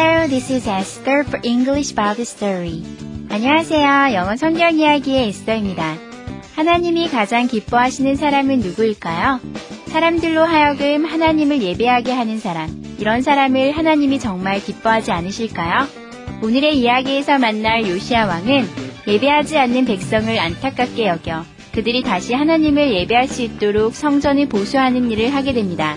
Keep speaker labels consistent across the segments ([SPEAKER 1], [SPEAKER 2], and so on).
[SPEAKER 1] Hello, this is Esther for English Bible Story. 안녕하세요. 영어 성경 이야기의 에스더입니다. 하나님이 가장 기뻐하시는 사람은 누구일까요? 사람들로 하여금 하나님을 예배하게 하는 사람, 이런 사람을 하나님이 정말 기뻐하지 않으실까요? 오늘의 이야기에서 만날 요시아 왕은 예배하지 않는 백성을 안타깝게 여겨 그들이 다시 하나님을 예배할 수 있도록 성전을 보수하는 일을 하게 됩니다.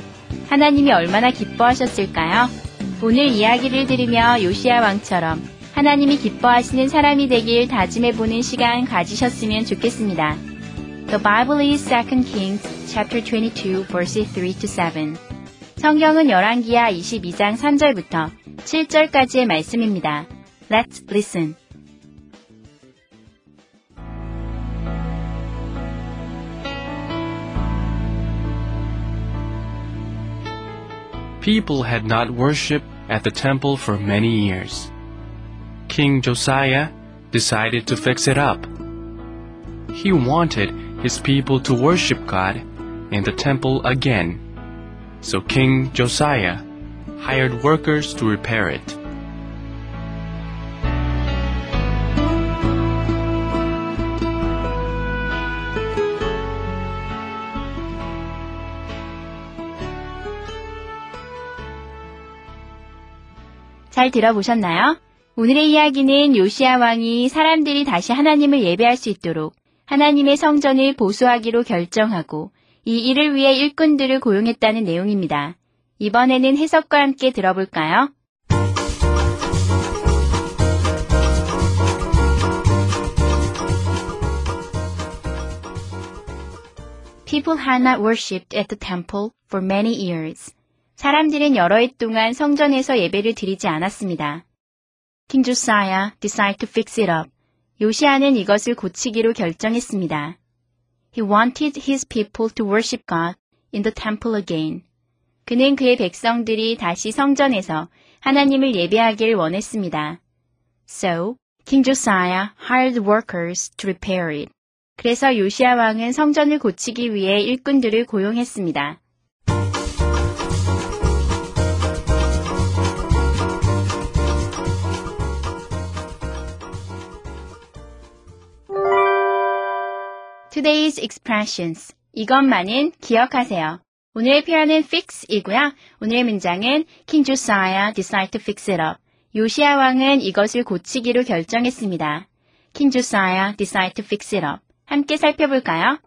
[SPEAKER 1] 하나님이 얼마나 기뻐하셨을까요? 오늘 이야기를 들으며 요시아 왕처럼 하나님이 기뻐하시는 사람이 되길 다짐해보는 시간 가지셨으면 좋겠습니다. The Bible is 2 Kings chapter 22 verses 3 to 7. 성경은 열왕기하 22장 3절부터 7절까지의 말씀입니다. Let's listen.
[SPEAKER 2] At the temple for many years. King Josiah decided to fix it up. He wanted his people to worship God in the temple again. So King Josiah hired workers to repair it.
[SPEAKER 1] 잘 들어보셨나요? 오늘의 이야기는 요시아 왕이 사람들이 다시 하나님을 예배할 수 있도록 하나님의 성전을 보수하기로 결정하고 이 일을 위해 일꾼들을 고용했다는 내용입니다. 이번에는 해석과 함께 들어볼까요? People had not worshipped. 사람들은 여러 해 동안 성전에서 예배를 드리지 않았습니다. King Josiah decided to fix it up. 요시아는 이것을 고치기로 결정했습니다. He wanted his people to worship God in the temple again. 그는 그의 백성들이 다시 성전에서 하나님을 예배하길 원했습니다. So, King Josiah hired workers to repair it. 그래서 요시아 왕은 성전을 고치기 위해 일꾼들을 고용했습니다. Today's expressions. 이것만은 기억하세요. 오늘의 표현은 fix이고요. 오늘의 문장은 King Josiah decided to fix it up. 요시아 왕은 이것을 고치기로 결정했습니다. King Josiah decided to fix it up. 함께 살펴볼까요?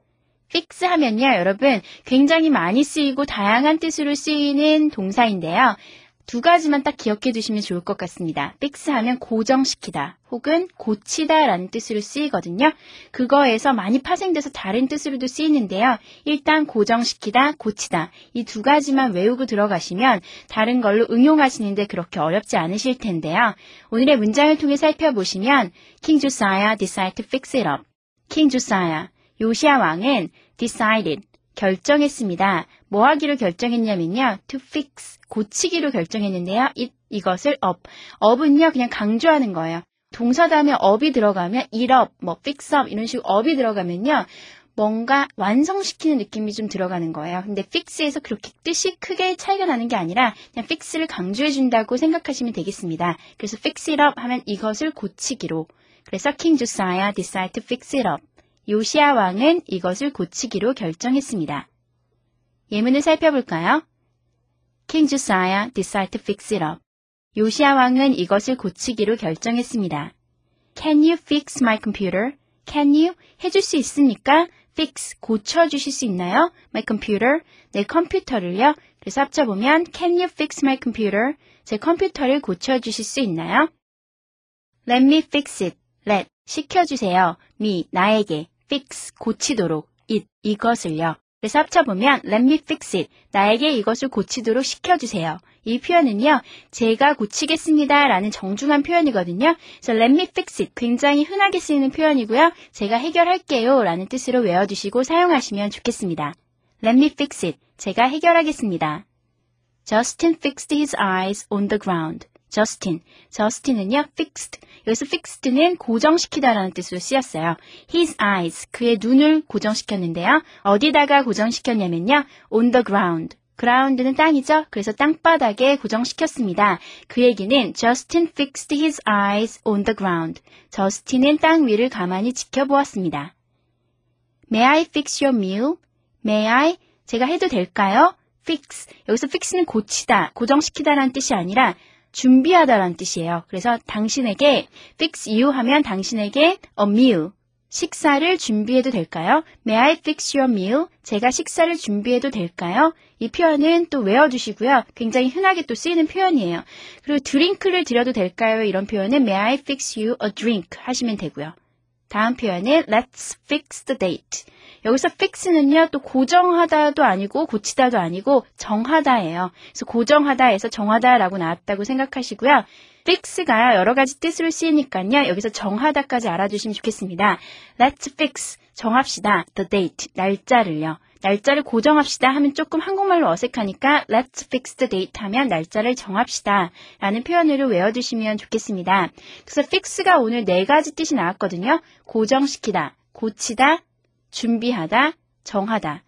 [SPEAKER 1] fix 하면요, 여러분, 굉장히 많이 쓰이고 다양한 뜻으로 쓰이는 동사인데요. 두 가지만 딱 기억해 두시면 좋을 것 같습니다. fix 하면 고정시키다 혹은 고치다 라는 뜻으로 쓰이거든요. 그거에서 많이 파생돼서 다른 뜻으로도 쓰이는데요. 일단 고정시키다, 고치다 이 두 가지만 외우고 들어가시면 다른 걸로 응용하시는데 그렇게 어렵지 않으실 텐데요. 오늘의 문장을 통해 살펴보시면 King Josiah decided to fix it up. King Josiah, 요시아 왕은 decided, 결정했습니다. 뭐 하기로 결정했냐면요. to fix, 고치기로 결정했는데요. it, 이것을 up. up은요, 그냥 강조하는 거예요. 동사 다음에 up이 들어가면 up, 뭐 fix up 이런 식으로 up이 들어가면요. 뭔가 완성시키는 느낌이 좀 들어가는 거예요. 근데 fix에서 그렇게 뜻이 크게 차이가 나는 게 아니라 그냥 fix를 강조해 준다고 생각하시면 되겠습니다. 그래서 fix it up 하면 이것을 고치기로. 그래서 King Josiah decided to fix it up. 요시아 왕은 이것을 고치기로 결정했습니다. 예문을 살펴볼까요? King Josiah decided to fix it up. 요시아 왕은 이것을 고치기로 결정했습니다. Can you fix my computer? Can you 해줄 수 있습니까? fix 고쳐주실 수 있나요? My computer 내 컴퓨터를요. 그래서 합쳐보면 Can you fix my computer? 제 컴퓨터를 고쳐주실 수 있나요? Let me fix it. Let 시켜주세요. me 나에게 fix 고치도록 it 이것을요. 그래서 합쳐보면 let me fix it. 나에게 이것을 고치도록 시켜주세요. 이 표현은요, 제가 고치겠습니다 라는 정중한 표현이거든요. 그래서 let me fix it. 굉장히 흔하게 쓰이는 표현이고요. 제가 해결할게요 라는 뜻으로 외워두시고 사용하시면 좋겠습니다. let me fix it. 제가 해결하겠습니다. Justin fixed his eyes on the ground. Justin. Justin은요, fixed. 여기서 fixed는 고정시키다라는 뜻으로 쓰였어요. His eyes. 그의 눈을 고정시켰는데요. 어디다가 고정시켰냐면요. on the ground. ground는 땅이죠. 그래서 땅바닥에 고정시켰습니다. 그 얘기는 Justin fixed his eyes on the ground. 저스틴은 땅 위를 가만히 지켜보았습니다. May I fix your meal? May I? 제가 해도 될까요? fix. 여기서 fix는 고치다, 고정시키다라는 뜻이 아니라 준비하다라는 뜻이에요. 그래서 당신에게 fix you 하면 당신에게 a meal, 식사를 준비해도 될까요? May I fix your meal? 제가 식사를 준비해도 될까요? 이 표현은 또 외워두시고요. 굉장히 흔하게 또 쓰이는 표현이에요. 그리고 드링크를 드려도 될까요? 이런 표현은 May I fix you a drink? 하시면 되고요. 다음 표현은 Let's fix the date. 여기서 fix는요, 또 고정하다도 아니고 고치다도 아니고 정하다예요. 그래서 고정하다에서 정하다라고 나왔다고 생각하시고요. fix가 여러 가지 뜻으로 쓰이니까요. 여기서 정하다까지 알아두시면 좋겠습니다. Let's fix. 정합시다. The date. 날짜를요. 날짜를 고정합시다 하면 조금 한국말로 어색하니까 let's fix the date 하면 날짜를 정합시다 라는 표현으로 외워두시면 좋겠습니다. 그래서 fix가 오늘 네 가지 뜻이 나왔거든요. 고정시키다, 고치다, 준비하다, 정하다.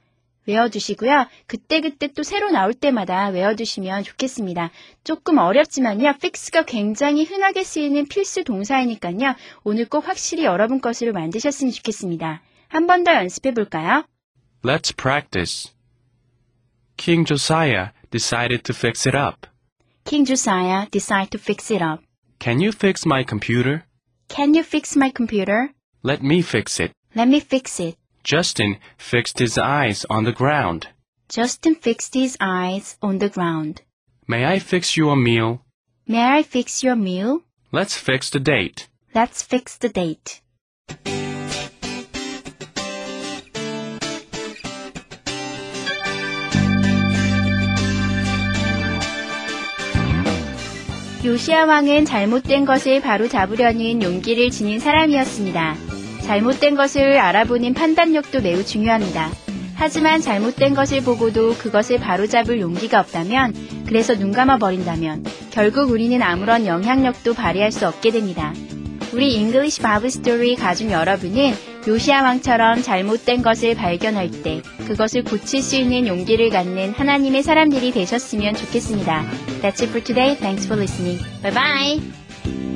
[SPEAKER 1] 외워두시고요. 그때그때 또 새로 나올 때마다 외워두시면 좋겠습니다. 조금 어렵지만요. fix가 굉장히 흔하게 쓰이는 필수 동사이니까요. 오늘 꼭 확실히 여러분 것으로 만드셨으면 좋겠습니다. 한 번 더 연습해 볼까요?
[SPEAKER 2] Let's practice. King Josiah decided to fix it up.
[SPEAKER 1] King Josiah decided to fix it up.
[SPEAKER 2] Can you fix my computer?
[SPEAKER 1] Can you fix my computer?
[SPEAKER 2] Let me fix it.
[SPEAKER 1] Let me fix it.
[SPEAKER 2] Justin fixed his eyes on the ground.
[SPEAKER 1] Justin fixed his eyes on the ground.
[SPEAKER 2] May I fix you a meal?
[SPEAKER 1] May I fix your meal?
[SPEAKER 2] Let's fix the date.
[SPEAKER 1] Let's fix the date. 요시아 왕은 잘못된 것을 바로 잡으려는 용기를 지닌 사람이었습니다. 잘못된 것을 알아보는 판단력도 매우 중요합니다. 하지만 잘못된 것을 보고도 그것을 바로잡을 용기가 없다면, 그래서 눈 감아 버린다면, 결국 우리는 아무런 영향력도 발휘할 수 없게 됩니다. 우리 English Bible Story 가족 여러분은 요시아 왕처럼 잘못된 것을 발견할 때 그것을 고칠 수 있는 용기를 갖는 하나님의 사람들이 되셨으면 좋겠습니다. That's it for today. Thanks for listening. Bye bye.